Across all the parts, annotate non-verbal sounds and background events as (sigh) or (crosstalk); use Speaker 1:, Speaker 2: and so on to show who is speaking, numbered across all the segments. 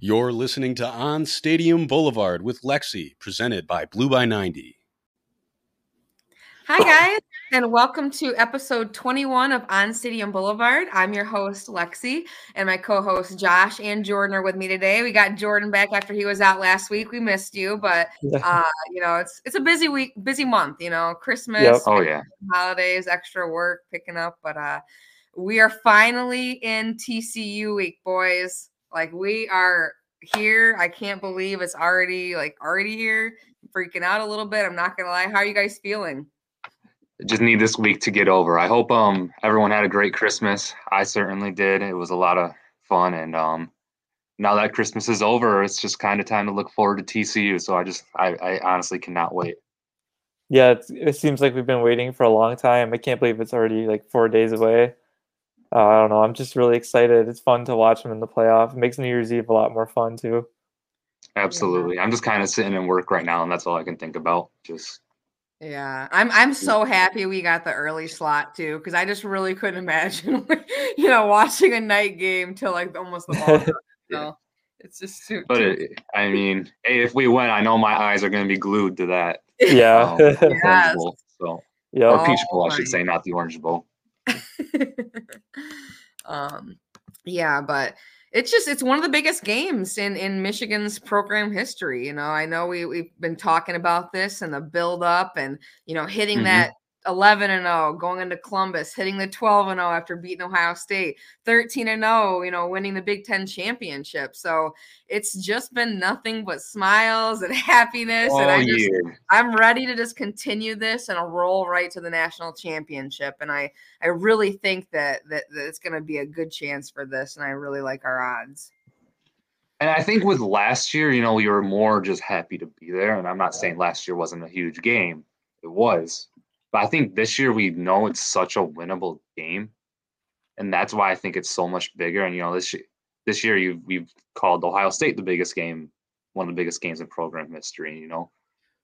Speaker 1: You're listening to On Stadium Boulevard with Lexi, presented by Blue by 90.
Speaker 2: Hi, guys, and welcome to episode 21 of On Stadium Boulevard. I'm your host, Lexi, and my co host, Josh and Jordan, are with me today. We got Jordan back after he was out last week. We missed you, but, uh, you know, it's it's a busy week, busy month, you know, Christmas,
Speaker 3: yep. oh, yeah,
Speaker 2: holidays, extra work picking up, but uh, we are finally in TCU week, boys. Like, we are here. I can't believe it's already like already here. Freaking out a little bit. I'm not gonna lie. How are you guys feeling?
Speaker 3: just need this week to get over. I hope um everyone had a great Christmas. I certainly did. It was a lot of fun and um now that Christmas is over, it's just kind of time to look forward to TCU. So I just I, I honestly cannot wait.
Speaker 4: Yeah, it seems like we've been waiting for a long time. I can't believe it's already like four days away. Uh, I don't know. I'm just really excited. It's fun to watch them in the playoff. It makes New Year's Eve a lot more fun too.
Speaker 3: Absolutely. I'm just kind of sitting in work right now, and that's all I can think about. Just
Speaker 2: yeah, I'm I'm so happy we got the early slot too because I just really couldn't (laughs) imagine, you know, watching a night game till like almost the ball. (laughs) so it's just too.
Speaker 3: But it, I mean, hey, if we win, I know my eyes are going to be glued to that. (laughs)
Speaker 4: Yeah. Um,
Speaker 2: yes.
Speaker 3: Bowl, so yeah, or Peach Bowl, I should say, not the Orange Bowl. (laughs)
Speaker 2: um, yeah, but it's just it's one of the biggest games in in Michigan's program history. You know, I know we we've been talking about this and the build up and you know hitting mm-hmm. that 11 and 0 going into Columbus, hitting the 12 and 0 after beating Ohio State, 13 and 0, you know, winning the Big 10 championship. So, it's just been nothing but smiles and (laughs) happiness oh, and I just yeah. I'm ready to just continue this and a roll right to the national championship and I I really think that that, that it's going to be a good chance for this and I really like our odds.
Speaker 3: And I think with last year, you know, we were more just happy to be there and I'm not saying last year wasn't a huge game. It was but I think this year we know it's such a winnable game, and that's why I think it's so much bigger. And you know, this this year you we've called Ohio State the biggest game, one of the biggest games in program history. You know,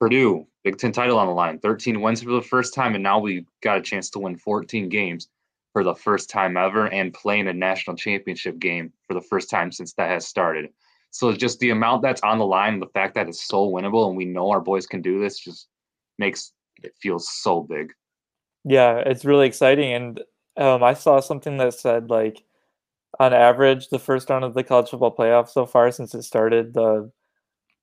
Speaker 3: Purdue Big Ten title on the line, 13 wins for the first time, and now we got a chance to win 14 games for the first time ever, and playing a national championship game for the first time since that has started. So just the amount that's on the line, the fact that it's so winnable, and we know our boys can do this, just makes it feels so big.
Speaker 4: Yeah, it's really exciting. And um, I saw something that said like on average, the first round of the college football playoff so far since it started, the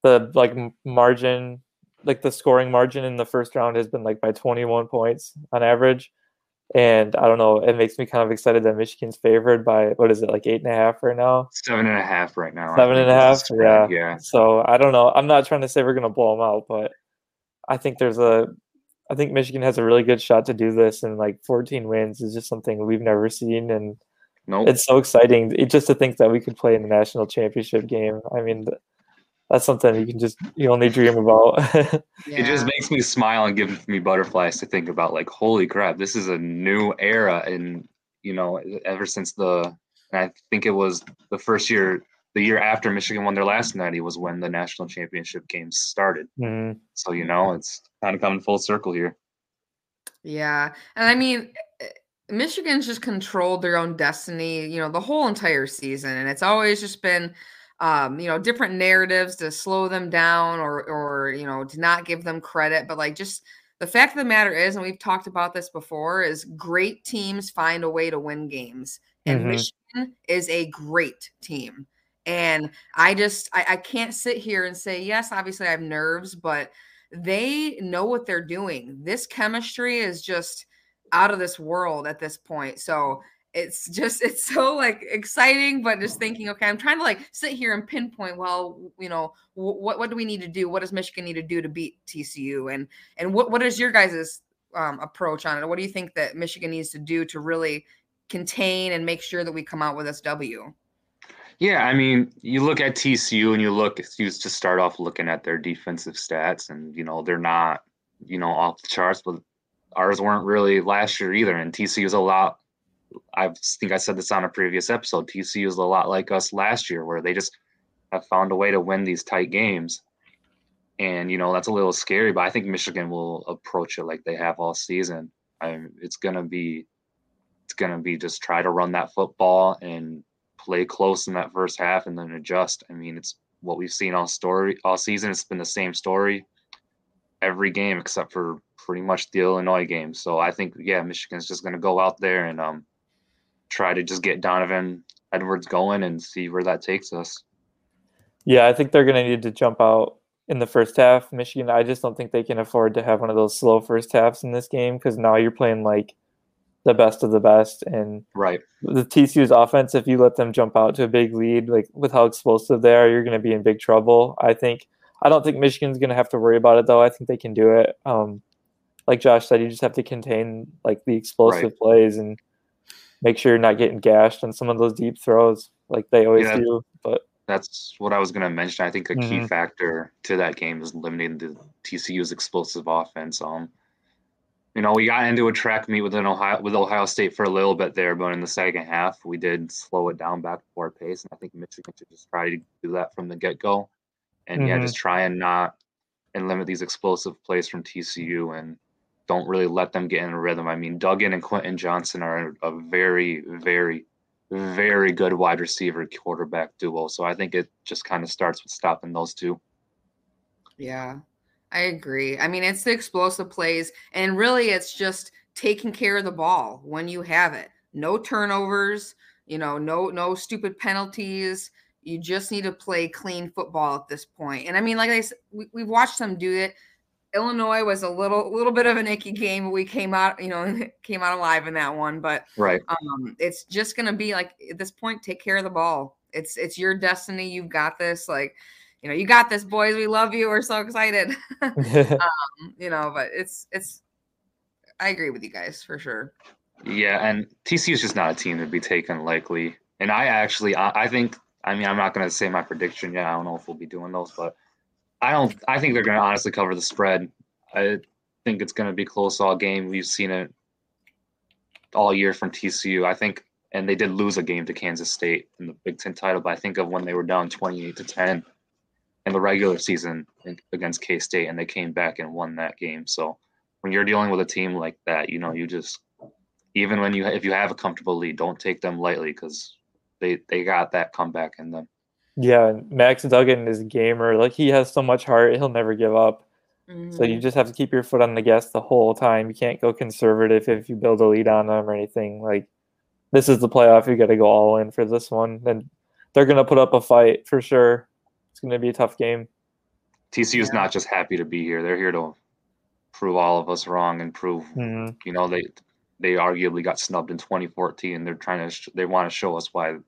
Speaker 4: the like margin, like the scoring margin in the first round has been like by 21 points on average. And I don't know, it makes me kind of excited that Michigan's favored by what is it, like eight and a half right now?
Speaker 3: Seven and a half right now.
Speaker 4: Seven and a half, yeah. Yeah. So I don't know. I'm not trying to say we're gonna blow them out, but I think there's a I think Michigan has a really good shot to do this, and like 14 wins is just something we've never seen, and nope. it's so exciting. It, just to think that we could play in the national championship game. I mean, that's something you can just you only dream about. (laughs)
Speaker 3: yeah. It just makes me smile and gives me butterflies to think about. Like, holy crap, this is a new era, and you know, ever since the, I think it was the first year the year after Michigan won their last natty was when the national championship games started. Mm-hmm. So you know, it's kind of coming full circle here.
Speaker 2: Yeah, and I mean, eh, Michigan's just controlled their own destiny. You know, the whole entire season, and it's always just been. Um, you know, different narratives to slow them down or or you know, to not give them credit, but like just the fact of the matter is, and we've talked about this before, is great teams find a way to win games. And mm-hmm. Michigan is a great team. And I just I, I can't sit here and say, yes, obviously I have nerves, but they know what they're doing. This chemistry is just out of this world at this point. So it's just (laughs) it's so like exciting but just thinking okay i'm trying to like sit here and pinpoint well you know what what do we need to do what does michigan need to do to beat tcu and and what what is your guys's um, approach on it what do you think that michigan needs to do to really contain and make sure that we come out with this w
Speaker 3: yeah, I mean, you look at TCU and you look you just start off looking at their defensive stats, and you know they're not you know off the charts, but ours weren't really last year either. And TCU is a lot. I think I said this on a previous episode. TCU is a lot like us last year, where they just have found a way to win these tight games. And you know that's a little scary, but I think Michigan will approach it like they have all season. I it's gonna be, it's gonna be just try to run that football and play close in that first half and then adjust. I mean, it's what we've seen all story all season. It's been the same story every game except for pretty much the Illinois game. So I think yeah, Michigan's just going to go out there and um, try to just get Donovan Edwards going and see where that takes us.
Speaker 4: Yeah, I think they're going to need to jump out in the first half. Michigan, I just don't think they can afford to have one of those slow first halves in this game because now you're playing like the best of the best. And
Speaker 3: right,
Speaker 4: the TCU's offense, if you let them jump out to a big lead, like with how explosive they are, you're going to be in big trouble. I think. I don't think Michigan's going to have to worry about it though. I think they can do it. Um, like Josh said, you just have to contain like the explosive right. plays and make sure you're not getting gashed on some of those deep throws like they always yeah, do. But
Speaker 3: that's what I was going to mention. I think a mm-hmm. key factor to that game is limiting the TCU's explosive offense. Um, you know, we got into a track meet with Ohio with Ohio State for a little bit there, but in the second half, we did slow it down back to our pace, and I think Michigan should just try to do that from the get go, and mm-hmm. yeah, just try and not and limit these explosive plays from TCU and don't really let them get in a rhythm. I mean, Duggan and Quentin Johnson are a very, very, very good wide receiver quarterback duo. So I think it just kind of starts with stopping those two.
Speaker 2: Yeah, I agree. I mean, it's the explosive plays, and really it's just taking care of the ball when you have it. No turnovers, you know, no no stupid penalties. You just need to play clean football at this point. And I mean, like I said, we, we've watched them do it. Illinois was a little little bit of an icky game. We came out, you know, (laughs) came out alive in that one, but
Speaker 3: right.
Speaker 2: Um, it's just gonna be like at this point, take care of the ball. It's it's your destiny. You've got this. Like, you know, you got this, boys. We love you. We're so excited. (laughs) (laughs) um, you know, but it's it's. I agree with you guys for sure.
Speaker 3: Yeah, and TCU is just not a team to be taken lightly. And I actually, I, I think, I mean, I'm not going to say my prediction yet. I don't know if we'll be doing those, but I don't. I think they're going to honestly cover the spread. I think it's going to be close all game. We've seen it all year from TCU. I think, and they did lose a game to Kansas State in the Big Ten title. But I think of when they were down twenty-eight to ten in the regular season against K State, and they came back and won that game. So when you're dealing with a team like that, you know, you just even when you if you have a comfortable lead, don't take them lightly because they they got that comeback in them.
Speaker 4: Yeah, Max Duggan is a gamer. Like he has so much heart, he'll never give up. Mm-hmm. So you mm-hmm. just have to keep your foot on the gas the whole time. You can't go conservative if you build a lead on them or anything. Like this is the playoff, you got to go all in for this one. And they're going to put up a fight for sure. It's going to be a tough game.
Speaker 3: TCU is yeah. not just happy to be here; they're here to prove all of us wrong and prove, mm-hmm. you know, they they arguably got snubbed in 2014. They're trying to sh- they want to show us why you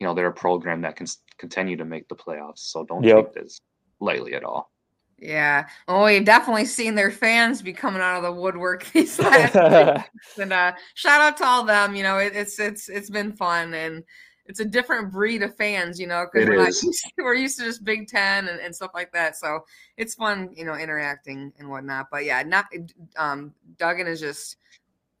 Speaker 3: know they're a program that can continue to make the playoffs. So don't yep. take this lightly at all.
Speaker 2: Yeah. Well, we've definitely seen their fans be coming out of the woodwork (laughs) these (laughs) last weeks. And uh, shout out to all them. You know, it, it's it's it's been fun and it's a different breed of fans, you know, because we're, (laughs) we're used to just Big Ten and, and stuff like that. So it's fun, you know, interacting and whatnot. But yeah, not um Duggan is just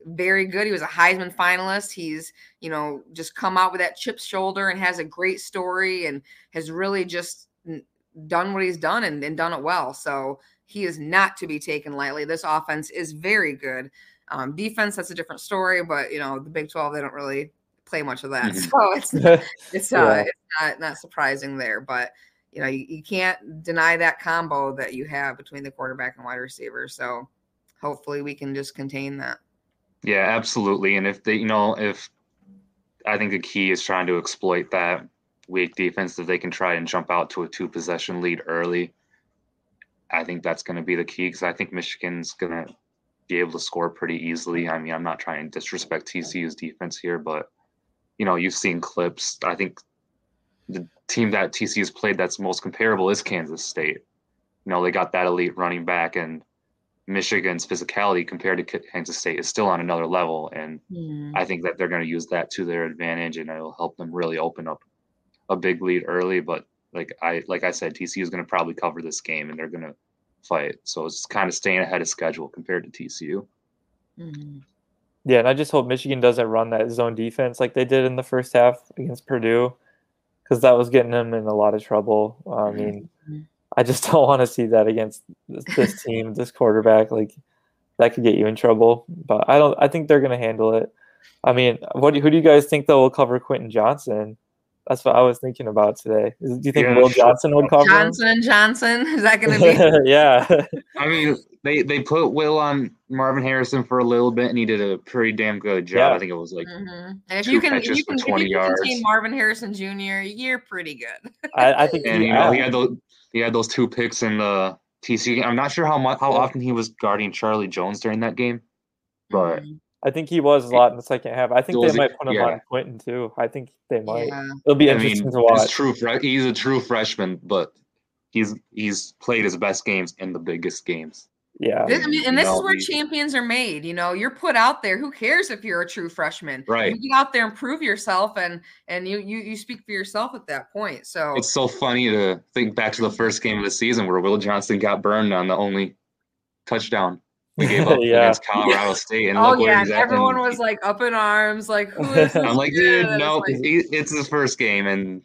Speaker 2: very good. He was a Heisman finalist. He's, you know, just come out with that chip shoulder and has a great story and has really just done what he's done and, and done it well. So he is not to be taken lightly. This offense is very good. Um, defense, that's a different story, but you know, the Big 12, they don't really play much of that. (laughs) Mm-hmm. So it's (laughs) it's, uh, it's not not surprising there. But you know, you, you can't deny that combo that you have between the quarterback and wide receiver. So hopefully we can just contain that.
Speaker 3: Yeah, absolutely. And if they, you know, if I think the key is trying to exploit that weak defense, that they can try and jump out to a two possession lead early. I think that's going to be the key because I think Michigan's going to be able to score pretty easily. I mean, I'm not trying to disrespect TCU's defense here, but you know, you've seen clips. I think the team that TCU's played that's most comparable is Kansas State. You know, they got that elite running back and Michigan's physicality compared to Kansas State is still on another level, and. I think that they're going to use that to their advantage, and it'll help them really open up a big lead early. But like I like I said, TCU is going to probably cover this game, and they're going to fight. So it's kind of staying ahead of schedule compared to TCU.
Speaker 4: Mm. Yeah, and I just hope Michigan doesn't run that zone defense like they did in the first half against Purdue, because that was getting them in a lot of trouble. I mean. Mm-hmm I just (laughs) don't want to see that against this, this team, this quarterback. Like that could get you in trouble. But I don't. I think they're going to handle it. I mean, what who do you guys think though will cover Quentin Johnston? That's what I was thinking about today. Is- Do you think
Speaker 3: Yeah,
Speaker 4: Will. Johnson would cover?
Speaker 2: Johnson and Johnson. (laughs) Is that going to be? (laughs)
Speaker 4: yeah.
Speaker 3: I mean, they they put Will on Marvin Harrison for a little bit, and he did a pretty damn good job.
Speaker 4: Yeah.
Speaker 3: I think it was like
Speaker 2: Mhm. And if
Speaker 3: two
Speaker 2: you can, if
Speaker 3: catches
Speaker 2: you
Speaker 3: for
Speaker 2: can, if
Speaker 3: 20
Speaker 2: you can contain
Speaker 3: yards.
Speaker 2: Marvin Harrison Jr., you're pretty good.
Speaker 4: I, I think
Speaker 3: and you know he had those he had those two picks in the TC. I'm not sure how much how often he was guarding Charlie Jones during that game, but
Speaker 2: Mhm.
Speaker 4: I think he was a lot in the second half. I think
Speaker 3: Was
Speaker 4: they
Speaker 3: it-
Speaker 4: might put him
Speaker 3: yeah.
Speaker 4: on Quentin too. I think they might.
Speaker 2: yeah.
Speaker 4: It'll be
Speaker 3: I
Speaker 4: interesting
Speaker 3: mean,
Speaker 4: to watch.
Speaker 3: he's true. fre- He's a true freshman, but he's he's played his best games in the biggest games.
Speaker 4: Yeah.
Speaker 2: This, I mean, and
Speaker 3: You
Speaker 2: this is where
Speaker 3: we-
Speaker 2: champions are made. You know, you're put out there. Who cares if you're a true freshman?
Speaker 3: Right.
Speaker 2: You get out there and prove yourself, and and you you you speak for yourself at that point. So
Speaker 3: It's so funny to think back to the first game of the season where Will Johnson got burned on the only touchdown we gave (laughs) up
Speaker 4: Yeah.
Speaker 3: against Colorado State, and
Speaker 2: oh yeah,
Speaker 3: he's
Speaker 2: and everyone was like up in arms, like who is this
Speaker 3: I'm like,
Speaker 2: kid?
Speaker 3: dude, no,
Speaker 2: like,
Speaker 3: he, it's his first game, and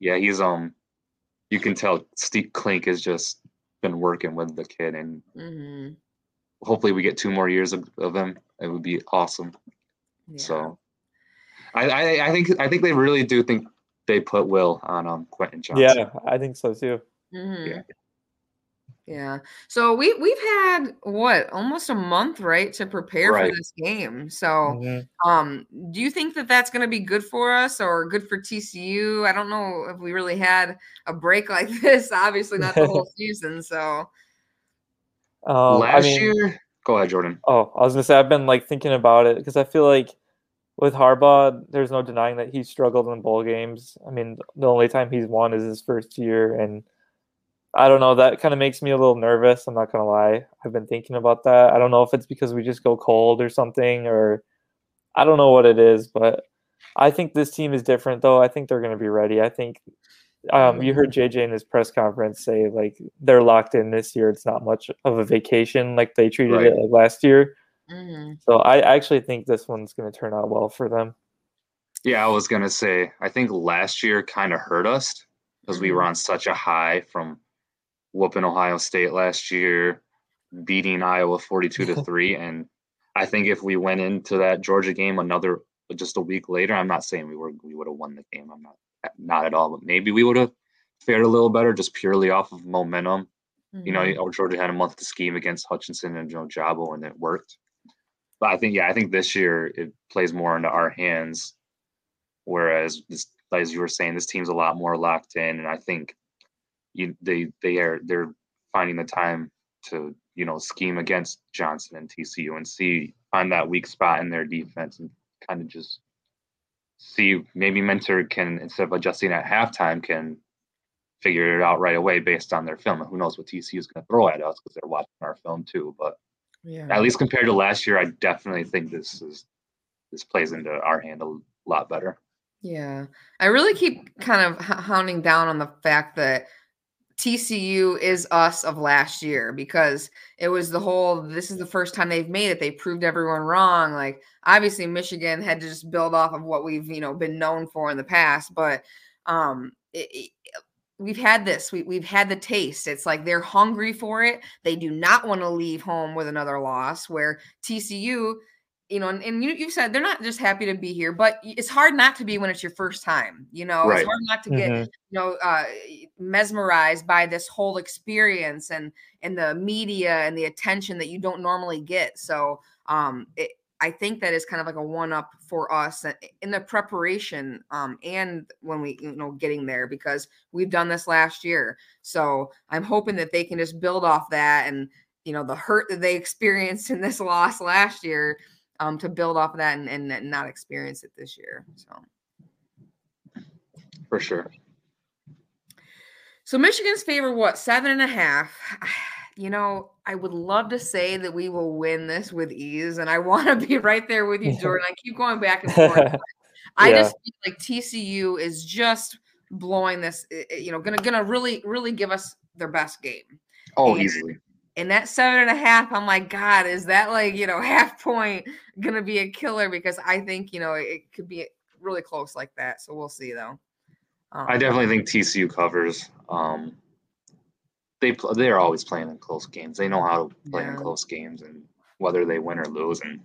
Speaker 3: yeah, he's um, you can tell Steve Klink has just been working with the kid, and
Speaker 2: mhm,
Speaker 3: hopefully we get two more years of, of him. It would be awesome.
Speaker 2: yeah.
Speaker 3: So, I, I I think I think they really do think they put Will on um Quentin Johnson.
Speaker 4: Yeah, I think so too.
Speaker 2: Mhm.
Speaker 3: Yeah.
Speaker 2: Yeah. So we we've had what almost a month, right, to prepare
Speaker 3: Right.
Speaker 2: for this game. So,
Speaker 4: Mhm.
Speaker 2: um, do you think that that's going to be good for us or good for TCU? I don't know if we really had a break (laughs) like this. Obviously, not the whole (laughs) season. So,
Speaker 4: Um,
Speaker 3: Last
Speaker 4: I mean,
Speaker 3: year, go ahead, Jordan.
Speaker 4: Oh, I was gonna say I've been like thinking about it because I feel like with Harbaugh, there's no denying that he struggled in bowl games. I mean, the only time he's won is his first year, and I don't know. That kind of makes me a little nervous. I'm not gonna lie. I've been thinking about that. I don't know if it's because we just go cold or something, or I don't know what it is, but I think this team is different, though. I think they're gonna be ready. I think um, you heard JJ in his press conference say like they're locked in this year. It's not much of a vacation like they treated
Speaker 3: Right.
Speaker 4: it like last year.
Speaker 2: mhm.
Speaker 4: So I actually think this one's going to turn out well for them.
Speaker 3: Yeah, I was gonna say I think last year kind of hurt us because we were on such a high from whooping Ohio State last year, beating Iowa forty-two to (laughs) three, and I think if we went into that Georgia game another just a week later, I'm not saying we were we would have won the game. I'm not not at all, but maybe we would have fared a little better just purely off of momentum. You know,
Speaker 2: Mhm.
Speaker 3: Georgia had a month to scheme against Hutchinson and Ojabo, and it worked. But I think, yeah, I think this year it plays more into our hands. Whereas, this, as you were saying, this team's a lot more locked in, and I think you they they are they're finding the time to you know scheme against Johnson and TCU and see find that weak spot in their defense and kind of just see maybe Minter can instead of adjusting at halftime can figure it out right away based on their film. And who knows what TCU is going to throw at us because they're watching our film too. But
Speaker 2: yeah.
Speaker 3: at least compared to last year, I definitely think this is this plays into our hand a lot better.
Speaker 2: Yeah. I really keep kind of hounding down on the fact that TCU is us of last year because it was the whole this is the first time they've made it. They proved everyone wrong. Like obviously Michigan had to just build off of what we've, you know, been known for in the past, but um it, it- we've had this. We, we've had the taste. It's like they're hungry for it. They do not want to leave home with another loss where TCU you know, and, and you, you've said they're not just happy to be here, but it's hard not to be when it's your first time. You know,
Speaker 3: Right.
Speaker 2: it's hard not to get
Speaker 4: Mhm.
Speaker 2: you know uh, mesmerized by this whole experience and and the media and the attention that you don't normally get. So um, it, I think that is kind of like a one up for us uh, in the preparation um, and when we you know getting there because we've done this last year. So I'm hoping that they can just build off that and you know the hurt that they (laughs) experienced in this loss last year um, to build off of that and, and, not experience it this year. So.
Speaker 3: For sure.
Speaker 2: So Michigan's favor, what seven and a half? (sighs) You know, I would love to say that we will win this with ease, and I (laughs) want to be right there with you, Jordan. I keep going back and forth. (laughs) but I just feel like TCU is just blowing this. You know, gonna gonna really really give us their best game.
Speaker 3: Oh,
Speaker 2: And-
Speaker 3: easily.
Speaker 2: And that seven and a half, I'm like, God, is that like you know (laughs) half point gonna be a killer? Because I think you know it, could be really close like that. So we'll see though. Um,
Speaker 3: I definitely think TCU covers. Um, they pl- they're always playing in close games. They know how to play in close games, and whether they win or lose. And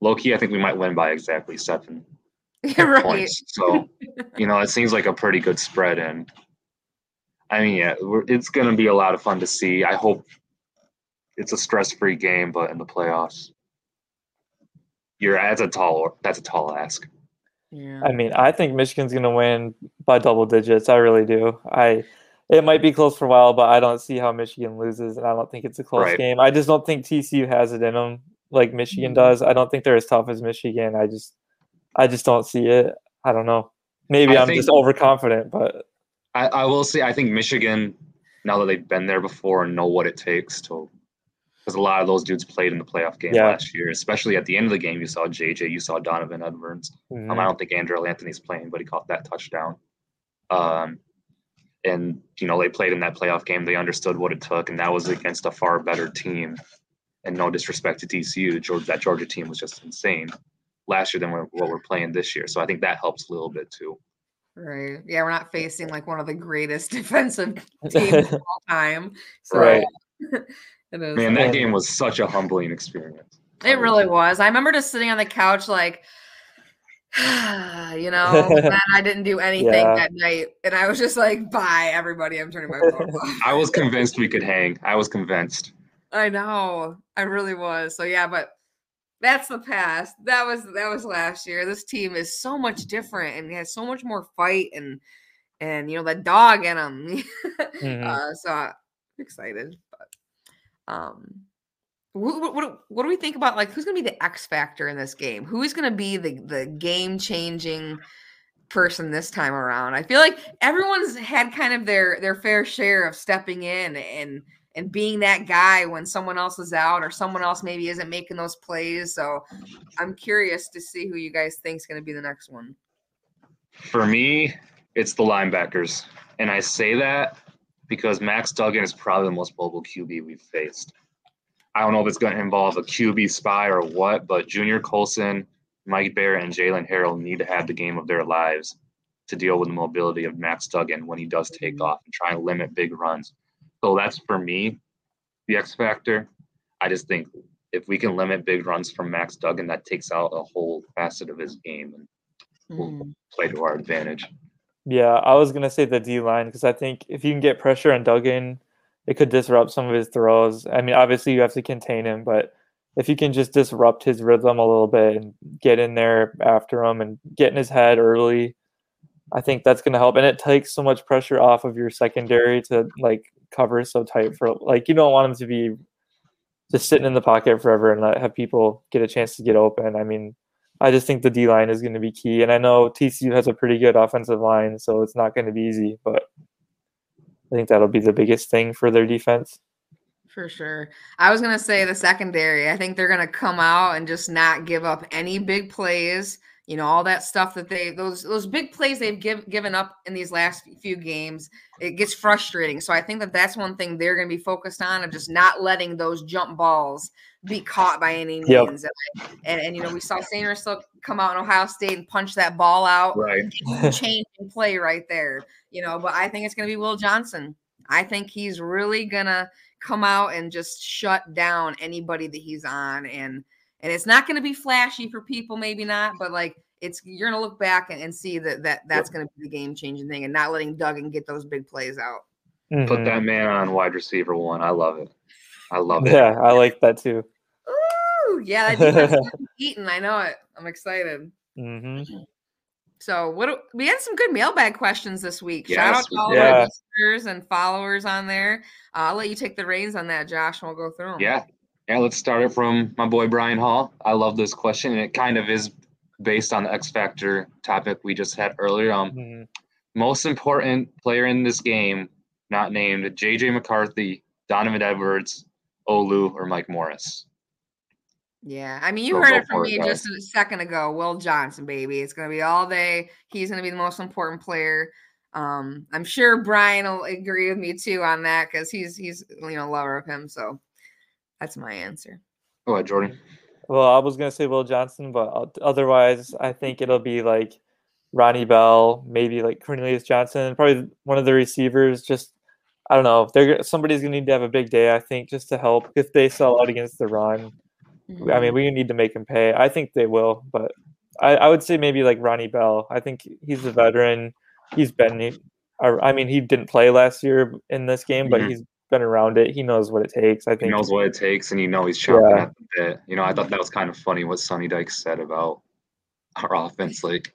Speaker 3: low key, I think we might win by exactly seven. (laughs)
Speaker 2: right.
Speaker 3: points. So, (laughs) you know, it seems like a pretty good spread. And I mean, yeah, we're, it's going to be a lot of fun to see. I hope it's a stress-free game, but in the playoffs, you're that's a tall that's a tall ask.
Speaker 2: Yeah.
Speaker 4: I mean, I think Michigan's going to win by double digits. I really do. I it might be close for a while, but I don't see how Michigan loses, and I don't think it's a close
Speaker 3: Right.
Speaker 4: game. I just don't think TCU has it in them like Michigan mm-hmm. does. I don't think they're as tough as Michigan. I just, I just don't see it. I don't know. Maybe
Speaker 3: I
Speaker 4: I'm
Speaker 3: think-
Speaker 4: just overconfident, but
Speaker 3: I, I will say I think Michigan, now that they've been there before and know what it takes to, because a lot of those dudes played in the playoff game
Speaker 4: Yeah.
Speaker 3: last year, especially at the end of the game. You saw JJ, you saw Donovan Edwards. Um, I
Speaker 4: mm,
Speaker 3: don't think Andrel Anthony's playing, but he caught that touchdown. Um, and you know they played in that playoff game. They understood what it took, and that was against a far better team. And no disrespect to TCU, Georgia, that Georgia team was just insane last year than what what we're playing this year. So I think that helps a little bit too.
Speaker 2: Right. Yeah, we're not facing like one of the greatest (laughs) defensive teams of all time. So
Speaker 4: Right. (laughs)
Speaker 2: it is.
Speaker 3: Man, that game was such a humbling experience.
Speaker 2: It really was. I remember just sitting on the couch like (sighs) you know, glad I didn't do anything
Speaker 4: Yeah.
Speaker 2: that night. And I was just like, bye everybody, I'm turning my phone (laughs) off.
Speaker 3: I was convinced we could hang. I was convinced.
Speaker 2: I know. I really was. So yeah, but that's the past. That was that was last year. This team is so much different and has so much more fight and and you know that dog in them. (laughs)
Speaker 4: Mhm.
Speaker 2: uh, so I'm excited. But um, what, what what what do we think about like who's gonna be the X factor in this game? Who is gonna be the the game changing person this time around? I feel like everyone's had kind of their their fair share of stepping in and and being that guy when someone else is out or someone else maybe isn't making those plays. So I'm curious to see who you guys think is going to be the next one.
Speaker 3: For me, it's the linebackers. And I say that because Max Duggan is probably the most mobile QB we've faced. I don't know if it's going to involve a QB spy or what, but Junior Colson, Mike Bear, and Jaylen Harrell need to have the game of their lives to deal with the mobility of Max Duggan when he does take off and try and limit big runs. So that's for me the X factor. I just think if we can limit big runs from Max Duggan, that takes out a whole facet of his game and
Speaker 2: Mm.
Speaker 3: play to our advantage.
Speaker 4: Yeah, I was gonna say the D line because I think if you can get pressure on Duggan, it could disrupt some of his throws. I mean, obviously you have to contain him, but if you can just disrupt his rhythm a little bit and get in there after him and get in his head early, I think that's gonna help. And it takes so much pressure off of your secondary to like cover so tight for like you don't want him to be just sitting in the pocket forever and not have people get a chance to get open. I mean, I just think the D line is going to be key. And I know TCU has a pretty good offensive line, so it's not going to be easy, but I think that'll be the biggest thing for their defense.
Speaker 2: For sure. I was going to say the secondary. I think they're going to come out and just not give up any big plays. You know, all that stuff that they those those big plays they've give, given up in these last few games, it gets frustrating. So I think that that's one thing they're going to be focused on of just not letting those jump balls be caught by any means.
Speaker 4: Yep.
Speaker 2: And, and and you know, we saw Sainristil come out in Ohio State and punch that ball out
Speaker 3: Right.
Speaker 2: change and play right there, you know. But I think it's going to be Will Johnson. I think he's really gonna come out and just shut down anybody that he's on, and and it's not going to be flashy for people, maybe not, but like it's you're going to look back and, and see that that that's going to be the game changing thing, and not letting Duggan get those big plays out.
Speaker 3: Put
Speaker 4: Mhm.
Speaker 3: that man on wide receiver one. I love it. I love it.
Speaker 4: Yeah, I like that too.
Speaker 2: Ooh, yeah, that defense is eating. I know it. I'm excited.
Speaker 4: hmm
Speaker 2: So what do- we had some good mailbag questions this week. Shout out to all
Speaker 4: did.
Speaker 2: our listeners and followers on there. Uh, I'll let you take the reins on that, Josh, and we'll go through them.
Speaker 3: Yeah. Yeah, let's start it from my boy Brian Hall. I love this question, and it kind of is based on the X Factor topic we just had earlier. Um,
Speaker 4: hmm
Speaker 3: most important player in this game, not named JJ McCarthy, Donovan Edwards, Olu, or Mike Morris.
Speaker 2: Yeah, I mean, you
Speaker 3: Go-
Speaker 2: heard
Speaker 3: go
Speaker 2: it from
Speaker 3: for it,
Speaker 2: me just a second ago. Will Johnson, baby, it's gonna be all day. He's gonna be the most important player. Um, I'm sure Brian will agree with me too on that because he's he's you know lover of him. So that's my answer.
Speaker 3: Go ahead, Jordan.
Speaker 4: Well, I was gonna say Will Johnson, but otherwise, I think it'll be like Ronnie Bell, maybe like Cornelius Johnson, probably one of the receivers. Just I don't know. They're somebody's gonna need to have a big day. I think just to help if they sell out against the run. I mean, we need to make them pay. I think they will, but I, I would say maybe like Ronnie Bell. I think he's a veteran. He's been. I mean, he didn't play last year in this game, but
Speaker 3: Mhm.
Speaker 4: he's been around it. He knows what it takes. I think He
Speaker 3: knows what it takes, and you know he's chopping
Speaker 4: Yeah.
Speaker 3: at the bit. You know, I thought that was kind of funny what Sonny Dykes said about our (laughs) offense. Like,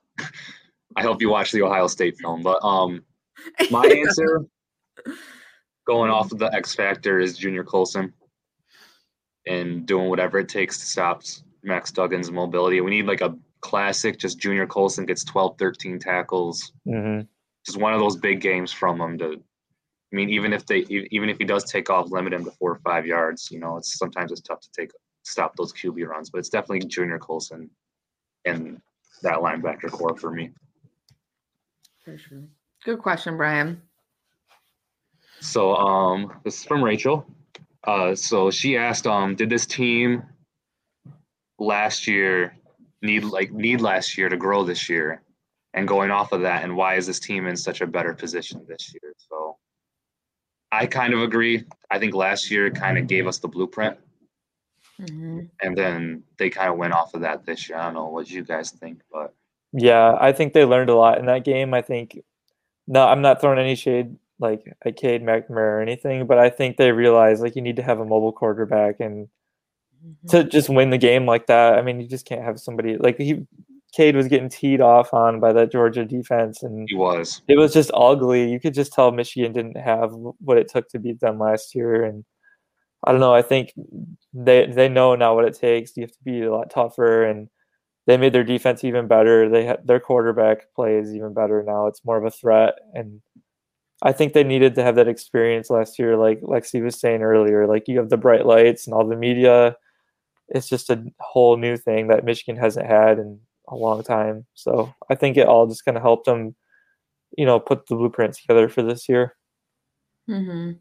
Speaker 3: I hope you watch the Ohio State film. But um, my (laughs) answer, going off of the X factor, is Junior Colson, and doing whatever it takes to stop Max Duggan's mobility. We need like a classic, just Junior Colson gets 12, 13 tackles.
Speaker 4: Mhm.
Speaker 3: Just one of those big games from him to. I mean, even if they, even if he does take off, limit him to four or five yards. You know, it's sometimes it's tough to take stop those QB runs, but it's definitely Junior Colson and that linebacker core for me.
Speaker 2: For sure. Good question, Brian.
Speaker 3: So um this is from Rachel. Uh so she asked um did this team last year need like need last year to grow this year? And going off of that and why is this team in such a better position this year? So I kind of agree. I think last year kind of gave us the blueprint
Speaker 2: Mhm.
Speaker 3: and then they kind of went off of that this year. I don't know what you guys think, but
Speaker 4: Yeah, I think they learned a lot in that game. I think no, I'm not throwing any shade like at Cade McNamara or anything, but I think they realized like you need to have a mobile quarterback and
Speaker 2: Mhm.
Speaker 4: to just win the game like that. I mean, you just can't have somebody like he Cade was getting teed off on by that Georgia defense and
Speaker 3: he was.
Speaker 4: it was just ugly. You could just tell Michigan didn't have what it took to beat them last year and I don't know, I think they they know now what it takes. You have to be a lot tougher and they made their defense even better. They had their quarterback play is even better now. It's more of a threat and I think they needed to have that experience last year like Lexi was saying earlier. Like you have the bright lights and all the media. It's just a whole new thing that Michigan hasn't had in a long time. So I think it all just kind of helped him, you know, put the blueprint together for this year.
Speaker 2: hmm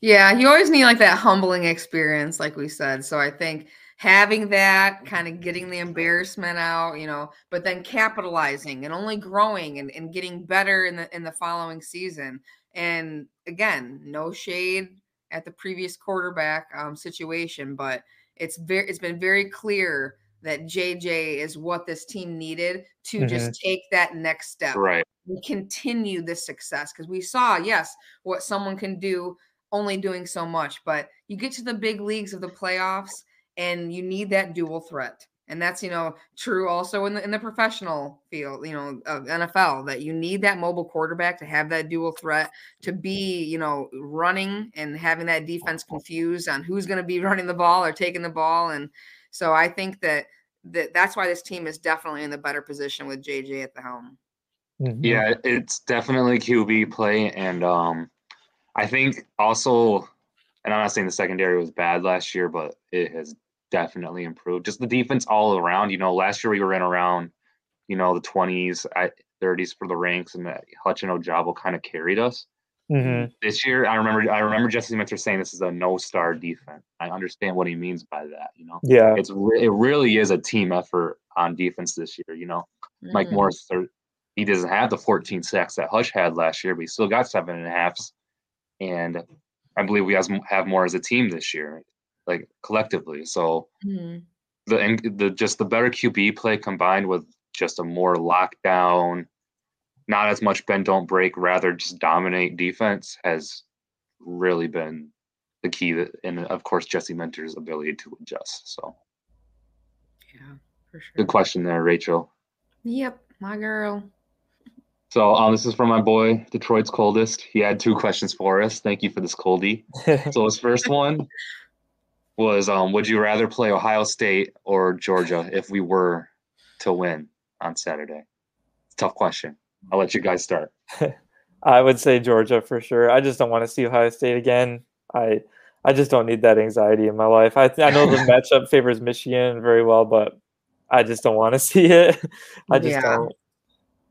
Speaker 2: Yeah, you always need like that humbling experience, like we said. So I think having that, kind of getting the embarrassment out, you know, but then capitalizing and only growing and, and getting better in the in the following season. And again, no shade at the previous quarterback um, situation, but it's very it's been very clear that JJ is what this team needed to just mm-hmm. take that next step
Speaker 3: Right.
Speaker 2: and continue this success because we saw yes what someone can do only doing so much but you get to the big leagues of the playoffs and you need that dual threat and that's you know true also in the in the professional field you know of NFL that you need that mobile quarterback to have that dual threat to be you know running and having that defense confused on who's going to be (laughs) running the ball or taking the ball and so I think that that that's why this team is definitely in the better position with JJ at the helm.
Speaker 4: Mhm.
Speaker 3: Yeah, it's definitely QB play, and um, I think also, and I'm not saying the secondary was bad last year, but it has definitely improved. Just the defense all around. You know, last year we were in around, you know, the 20s, 30s for the ranks, and that Hutch and Ojabo kind of carried us.
Speaker 4: Mhm.
Speaker 3: This year, I remember, I remember Jesse Minter saying this is a no-star defense. I understand what he means by that. You know,
Speaker 4: Yeah.
Speaker 3: it's re- it really is a team effort on defense this year. You know. Mike
Speaker 2: Mhm.
Speaker 3: Morris, he doesn't have the 14 sacks that Hutch had last year, but he still got seven and a halves. And I believe we has, have more as a team this year, like collectively. So
Speaker 2: Mhm.
Speaker 3: the and the just the better QB play combined with just a more lockdown, not as much bend don't break, rather just dominate defense has really been the key. That, and of course Jesse Minter's ability to adjust. So
Speaker 2: Yeah, for sure.
Speaker 3: good question there, Rachel.
Speaker 2: Yep, my girl.
Speaker 3: So um, this is from my boy, Detroit's coldest. He had two questions for us. Thank you for this coldie. (laughs) So his first one was, um, would you rather play Ohio State or Georgia if we were to win on Saturday? Tough question. I'll let you guys start. (laughs)
Speaker 4: I would say Georgia for sure. I just don't want to see Ohio State again. I I just don't need that anxiety in my life. I I know the (laughs) matchup favors Michigan very well, but I just don't want to (laughs) see it. I just
Speaker 2: Yeah.
Speaker 4: don't.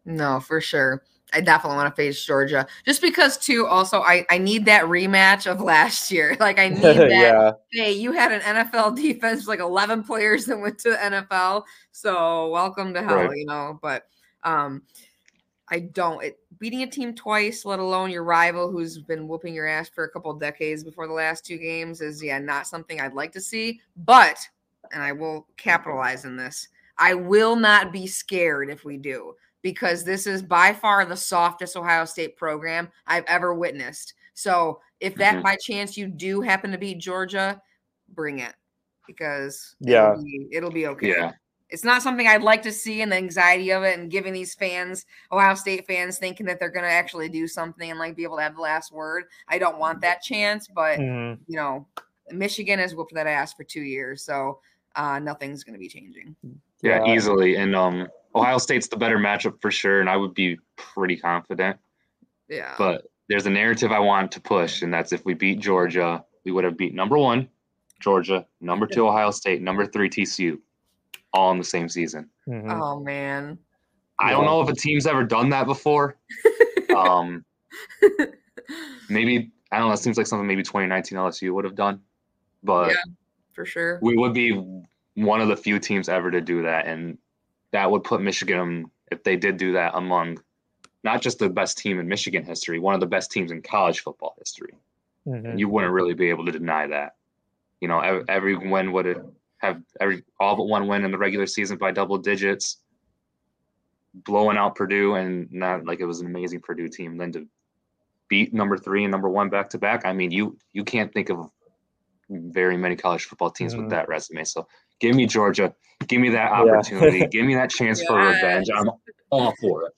Speaker 2: No, for sure. I definitely want to face Georgia. Just because too, also I, I need that rematch of last year. Like I need that
Speaker 4: yeah.
Speaker 2: hey, you had an NFL defense, like 11 players that went to the NFL. So welcome to hell,
Speaker 3: Right.
Speaker 2: you know. But um, I don't it, beating a team twice, let alone your rival who's been whooping your ass for a couple of decades before the last two games, is yeah, not something I'd like to see. But and I will capitalize in this. I will not be scared if we do because this is by far the softest Ohio State program I've ever witnessed. So if that
Speaker 3: Mhm.
Speaker 2: by chance you do happen to beat Georgia, bring it because
Speaker 4: Yeah.
Speaker 2: it'll be, it'll be okay.
Speaker 3: Yeah.
Speaker 2: It's not something I'd like to see and the anxiety of it and giving these fans, Ohio State fans, thinking that they're going to actually do something and like be able to have the last word. I don't want that chance, but
Speaker 4: Mhm.
Speaker 2: you know, Michigan has whooped that ass for two years, so uh, nothing's going to be changing.
Speaker 3: Yeah,
Speaker 4: Yeah.
Speaker 3: easily. And um, Ohio State's the better matchup for sure, and I would be pretty confident.
Speaker 2: Yeah.
Speaker 3: But there's a narrative I want to push, and that's if we beat Georgia, we would have beat number one, Georgia, number two, Ohio State, number three, TCU, all in the same season.
Speaker 4: Mhm.
Speaker 2: oh man.
Speaker 3: I don't know if a team's ever done that before. (laughs) um, (laughs) maybe I don't know. It seems like something maybe 2019 LSU would have done, but
Speaker 2: Yeah. For sure.
Speaker 3: we would be one of the few teams ever to do that, and that would put Michigan, if they did do that, among not just the best team in Michigan history, one of the best teams in college football history.
Speaker 4: Mhm.
Speaker 3: You wouldn't really be able to deny that. You know, every, every win would have every all but one win in the regular season by double digits, blowing out Purdue, and not like it was an amazing Purdue team. Then to beat number three and number one back to back, I mean, you you can't think of very many college football teams
Speaker 4: Mhm.
Speaker 3: with that resume. So give me Georgia, give me that
Speaker 4: Yeah.
Speaker 3: opportunity, (laughs) give me that chance for revenge. I'm all for it.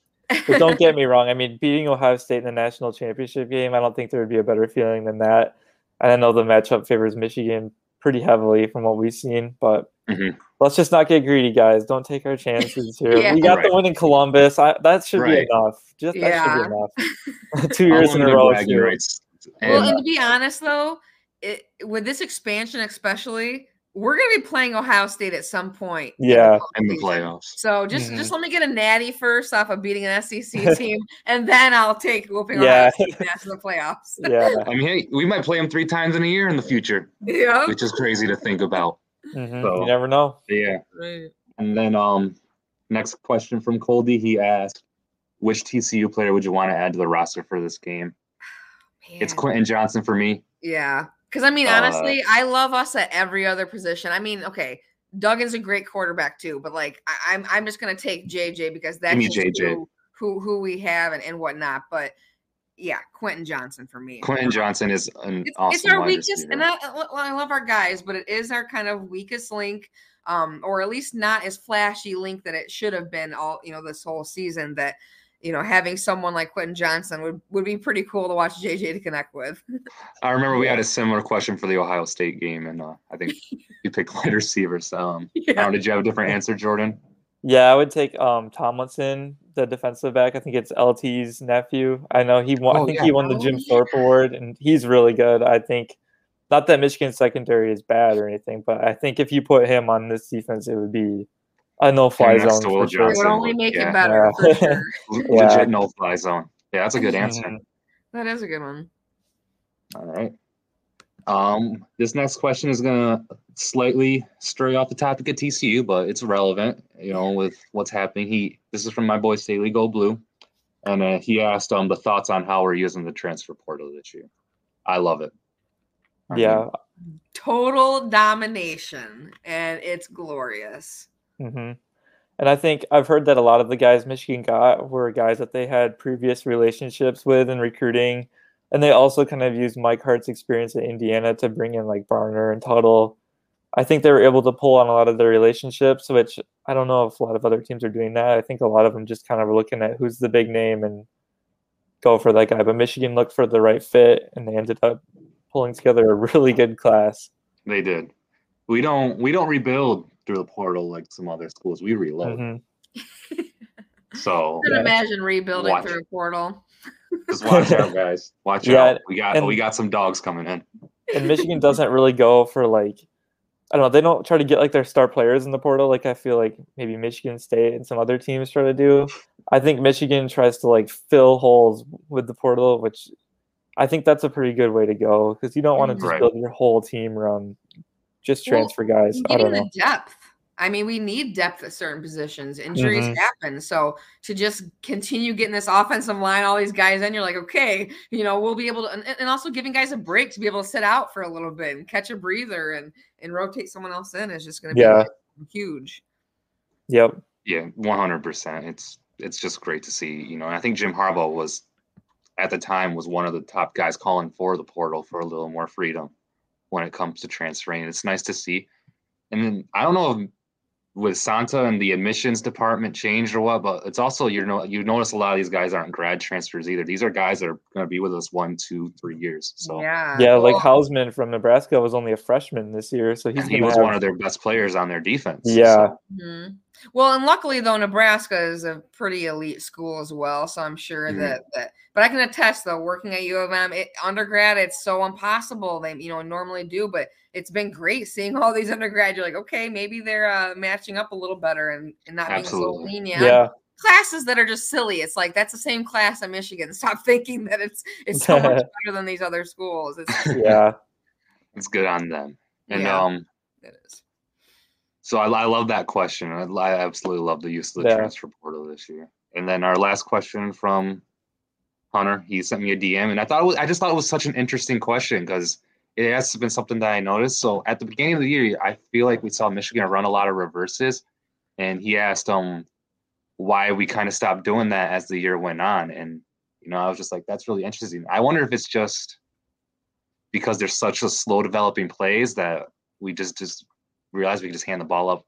Speaker 4: but don't get me wrong. I mean, beating Ohio State in the national championship game, I don't think there would be a better feeling than that. And I know the matchup favors Michigan pretty heavily from what we've seen, but
Speaker 3: Mhm.
Speaker 4: let's just not get greedy, guys. Don't take our chances (laughs) here.
Speaker 2: Yeah.
Speaker 4: We got
Speaker 3: Right.
Speaker 4: the win in Columbus. I, that should be enough. Just that
Speaker 2: Yeah.
Speaker 4: should be enough. (laughs) (laughs) Two years in a row.
Speaker 3: bragging
Speaker 2: well,
Speaker 3: And-
Speaker 2: and to be honest though, it, with this expansion especially, we're going to be playing Ohio State at some point. in the
Speaker 4: Yeah.
Speaker 3: in the playoffs.
Speaker 2: So just
Speaker 4: Mhm.
Speaker 2: just let me get a natty first off of beating an SEC (laughs) team, and then I'll take whooping
Speaker 4: Yeah.
Speaker 2: Ohio State after the playoffs. (laughs)
Speaker 4: yeah.
Speaker 3: I mean, hey, we might play them three times in a year in the future,
Speaker 2: yeah.
Speaker 3: which is crazy to think about.
Speaker 4: Mhm.
Speaker 3: So-
Speaker 4: You never know.
Speaker 3: Yeah.
Speaker 2: Right.
Speaker 3: And then um next question from Coldy, he asked, which TCU player would you want to add to the roster for this game? It's (sighs) Quentin Johnson for me.
Speaker 2: Yeah. Because I mean,
Speaker 3: Uh,
Speaker 2: honestly, I love us at every other position. I mean, okay, Duggan's a great quarterback too, but like I, I'm I'm just gonna take JJ because that's
Speaker 3: JJ.
Speaker 2: Who, who who we have and, and whatnot. But yeah, Quentin Johnson for me.
Speaker 3: Quentin Johnson is an
Speaker 2: It's,
Speaker 3: awesome
Speaker 2: it's our weakest,
Speaker 3: receiver.
Speaker 2: and I, I love our guys, but it is our kind of weakest link, um, or at least not as flashy link that it should have been all you know this whole season. That you know having someone like Quentin Johnson would would be pretty cool to watch JJ to connect with. (laughs)
Speaker 3: I remember we had a similar question for the Ohio State game, and uh, I think you picked wide receivers. Um, I don't know, did you have a different answer, Jordan?
Speaker 4: Yeah, I would take um Tomlinson, the defensive back. I think it's LT's nephew. I know he won. I
Speaker 3: Oh,
Speaker 4: think
Speaker 3: yeah.
Speaker 4: he won the
Speaker 2: Oh,
Speaker 4: Jim. Thorpe Award, and he's really good. I think, not that Michigan secondary is bad or anything, but I think if you put him on this defense, it would be a no-fly
Speaker 3: next
Speaker 4: zone
Speaker 3: to
Speaker 4: for
Speaker 3: Will
Speaker 4: sure.
Speaker 2: It would only make
Speaker 3: Yeah.
Speaker 2: it better
Speaker 4: Yeah.
Speaker 2: for sure. (laughs) (laughs)
Speaker 3: L-
Speaker 4: Yeah.
Speaker 3: Legit no fly zone. Yeah, that's a good answer.
Speaker 4: Mhm.
Speaker 2: That is a good one.
Speaker 3: All right. Um, this next question is gonna slightly stray off the topic of TCU, but it's relevant, you know, with what's happening. He this is from my boy Staley Go Blue, and uh, he asked um the thoughts on how we're using the transfer portal this year. I love it. I mean,
Speaker 4: Yeah.
Speaker 2: Total domination, and it's glorious.
Speaker 4: Hmm And I think I've heard that a lot of the guys Michigan got were guys that they had previous relationships with in recruiting. And they also kind of used Mike Hart's experience at Indiana to bring in like Barner and Tuttle. I think they were able to pull on a lot of their relationships, which I don't know if a lot of other teams are doing that. I think a lot of them just kind of are looking at who's the big name and go for that guy. But Michigan looked for the right fit and they ended up pulling together a really good class.
Speaker 3: they did. We don't we don't rebuild through the portal like some other schools. We reload.
Speaker 4: Mhm. (laughs)
Speaker 3: So
Speaker 2: I can imagine rebuilding
Speaker 3: Watch.
Speaker 2: through a portal.
Speaker 3: just watch out, (laughs) guys. Watch
Speaker 4: Yeah,
Speaker 3: out. We got
Speaker 4: and-
Speaker 3: we got some dogs coming in.
Speaker 4: and Michigan doesn't really go for like I don't know, they don't try to get like their star players in the portal like I feel like maybe Michigan State and some other teams try to do. I think Michigan tries to like fill holes with the portal, which I think that's a pretty good way to go because you don't want to just
Speaker 3: Right.
Speaker 4: build your whole team around just
Speaker 2: Well,
Speaker 4: transfer guys. I don't know.
Speaker 2: the depth. I mean, we need depth at certain positions. Injuries
Speaker 4: Mhm.
Speaker 2: happen. So to just continue getting this offensive line, all these guys in, you're like, okay, you know, we'll be able to, and, and also giving guys a break to be able to sit out for a little bit and catch a breather and and rotate someone else in is just going to be
Speaker 4: Yeah.
Speaker 2: like, huge.
Speaker 4: Yep.
Speaker 3: Yeah, one hundred percent. It's it's just great to see. You know, and I think Jim Harbaugh was at the time was one of the top guys calling for the portal for a little more freedom when it comes to transferring. It's nice to see. And then I don't know if with Santa and the admissions department changed or what, but it's also you know you notice a lot of these guys aren't grad transfers either. These are guys that are going to be with us one, two, three years. So
Speaker 2: yeah,
Speaker 4: Yeah, like
Speaker 2: well,
Speaker 4: Hausman from Nebraska was only a freshman this year, so he's
Speaker 3: he was
Speaker 4: have-
Speaker 3: one of their best players on their defense.
Speaker 4: Yeah.
Speaker 3: So,
Speaker 2: mhm. Well, and luckily though, Nebraska is a pretty elite school as well, so I'm sure
Speaker 3: Mhm.
Speaker 2: that that. But I can attest though, working at U of M, it, undergrad, it's so impossible. They you know normally do, but it's been great seeing all these undergrad. You're like, okay, maybe they're uh, matching up a little better and, and not being so lenient.
Speaker 4: yeah,
Speaker 2: classes that are just silly. It's like that's the same class at Michigan. Stop (laughs) thinking that it's it's so much (laughs) better than these other schools. It's
Speaker 4: yeah, (laughs)
Speaker 3: it's good on them. And
Speaker 2: Yeah.
Speaker 3: um,
Speaker 2: it is.
Speaker 3: So I, I love that question. I, I absolutely love the use of the
Speaker 4: Yeah.
Speaker 3: transfer portal this year. And then our last question from Hunter, he sent me a DM, and I thought it was, I just thought it was such an interesting question because it has been something that I noticed. So at the beginning of the year, I feel like we saw Michigan run a lot of reverses, and he asked um why we kind of stopped doing that as the year went on, and you know I was just like, that's really interesting. I wonder if it's just because there's such a slow developing plays that we just just realize we can just hand the ball up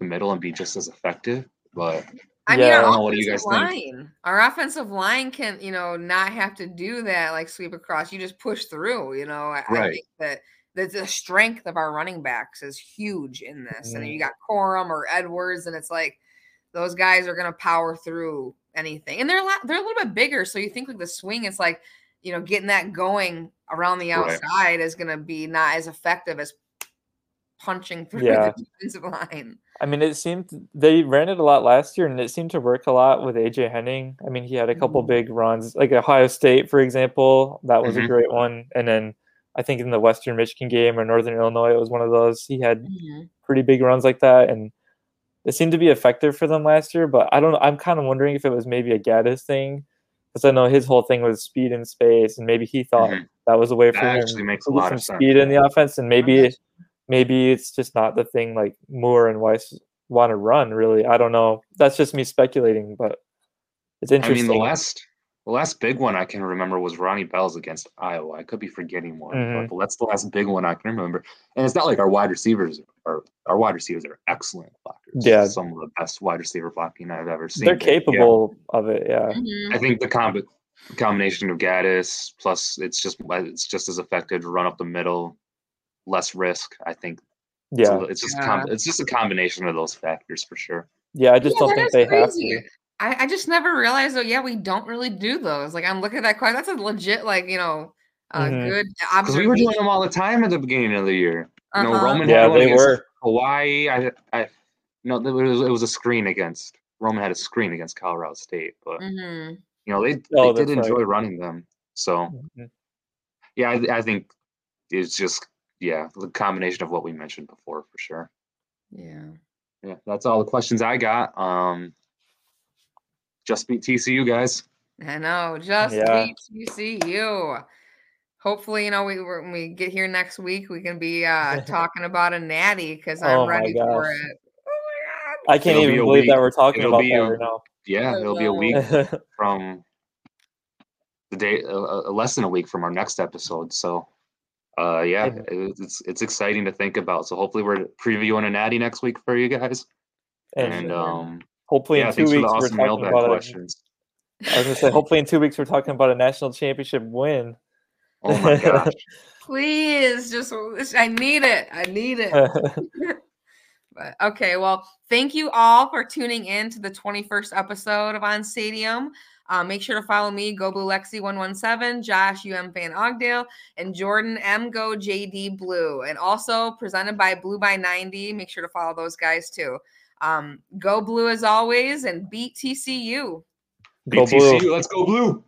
Speaker 3: the middle and be just as effective. But
Speaker 2: I
Speaker 4: Yeah,
Speaker 2: mean,
Speaker 4: I
Speaker 2: our
Speaker 3: don't know, what do you
Speaker 2: offensive
Speaker 3: guys think?
Speaker 2: line, our offensive line can, you know, not have to do that like sweep across. You just push through. You know, I, I think that the, the strength of our running backs is huge in this. And
Speaker 4: Mm.
Speaker 2: you got Corum or Edwards, and it's like those guys are going to power through anything. And they're a lot, they're a little bit bigger, so you think like the swing, it's like you know, getting that going around the
Speaker 3: Right.
Speaker 2: outside is going to be not as effective as punching through
Speaker 4: Yeah.
Speaker 2: the (laughs) defensive line.
Speaker 4: I mean, it seemed they ran it a lot last year, and it seemed to work a lot with AJ Henning. I mean, he had a couple
Speaker 2: Mhm.
Speaker 4: big runs, like Ohio State, for example. That was
Speaker 3: Mhm.
Speaker 4: a great one. And then I think in the Western Michigan game or Northern Illinois, it was one of those. He had pretty big runs like that, and it seemed to be effective for them last year. But I don't know. I'm kind of wondering if it was maybe a Gattis thing, because I know his whole thing was speed in space, and maybe he thought
Speaker 3: Mhm.
Speaker 4: that was a way for
Speaker 3: that
Speaker 4: him
Speaker 3: actually makes a
Speaker 4: to get
Speaker 3: lot
Speaker 4: some
Speaker 3: of sense.
Speaker 4: speed in the offense, and maybe maybe it's just not the thing like Moore and Weiss want to run. Really, I don't know. That's just me speculating, but it's interesting.
Speaker 3: I
Speaker 4: interesting.
Speaker 3: mean, the last the last big one I can remember was Ronnie Bell's against Iowa. I could be forgetting one,
Speaker 4: Mhm.
Speaker 3: but that's the last big one I can remember. And it's not like our wide receivers are our wide receivers are excellent blockers.
Speaker 4: Yeah.
Speaker 3: some of the best wide receiver blocking I've ever seen.
Speaker 4: They're
Speaker 3: But, yeah,
Speaker 4: capable of it. Yeah,
Speaker 2: Mhm.
Speaker 3: I think the comb- combination of Gattis plus it's just it's just as effective to run up the middle, less risk. I think it's, a
Speaker 4: yeah,
Speaker 3: li- it's just a com- it's just a combination of those factors for sure.
Speaker 4: yeah. I just
Speaker 2: Yeah,
Speaker 4: don't think they
Speaker 2: crazy.
Speaker 4: have to.
Speaker 2: I, I just never realized though. Yeah, we don't really do those. Like I'm looking at that question. That's a legit, like you know, uh,
Speaker 4: Mhm.
Speaker 2: good
Speaker 3: Because we were doing them all the time at the beginning of the year. You know,
Speaker 2: Uh-huh.
Speaker 3: Roman
Speaker 4: Yeah,
Speaker 3: had one
Speaker 4: they
Speaker 3: against
Speaker 4: were.
Speaker 3: Hawaii. I, I, no, it was, it was a screen against Roman had a screen against Colorado State, but
Speaker 2: Mhm.
Speaker 3: you know they
Speaker 4: Oh,
Speaker 3: they did
Speaker 4: that's right.
Speaker 3: enjoy running them. So
Speaker 4: Mhm.
Speaker 3: yeah, I, I think it's just yeah the combination of what we mentioned before for sure.
Speaker 2: Yeah.
Speaker 3: Yeah, that's all the questions I got. Um, just beat TCU guys.
Speaker 2: I know. Just
Speaker 4: Yeah.
Speaker 2: beat TCU. Hopefully, you know, we we're- when we get here next week, we can be uh (laughs) talking about a natty because I'm
Speaker 4: Oh my
Speaker 2: ready for it. Oh
Speaker 4: I can't
Speaker 3: It'll
Speaker 4: even
Speaker 3: be a
Speaker 4: believe that we're talking
Speaker 3: It'll
Speaker 4: about
Speaker 3: be
Speaker 4: that
Speaker 3: a-
Speaker 4: right now.
Speaker 3: Yeah, it'll be a week (laughs) from the day, uh, uh, less than a week from our next episode. So, uh, yeah,
Speaker 4: And-
Speaker 3: it's it's exciting to think about. So hopefully we're previewing a natty next week for you guys,
Speaker 4: and
Speaker 3: and um,
Speaker 4: hopefully
Speaker 3: yeah,
Speaker 4: in two
Speaker 3: thanks for the
Speaker 4: weeks we're talking about a,
Speaker 3: questions.
Speaker 4: I was gonna say hopefully in two weeks we're talking about a national championship win.
Speaker 3: Oh my gosh, (laughs)
Speaker 2: Please, just I need it. I need it. (laughs) But okay, well, thank you all for tuning in to the 21st episode of On Stadium. Uh, make sure to follow me, Go Blue Lexi 117, Josh UM Fan Ogdale, and Jordan M Go JD Blue. And also presented by Blue by 90. Make sure to follow those guys too. Um, go Blue as always and beat TCU.
Speaker 4: Go blue.
Speaker 3: Let's go blue.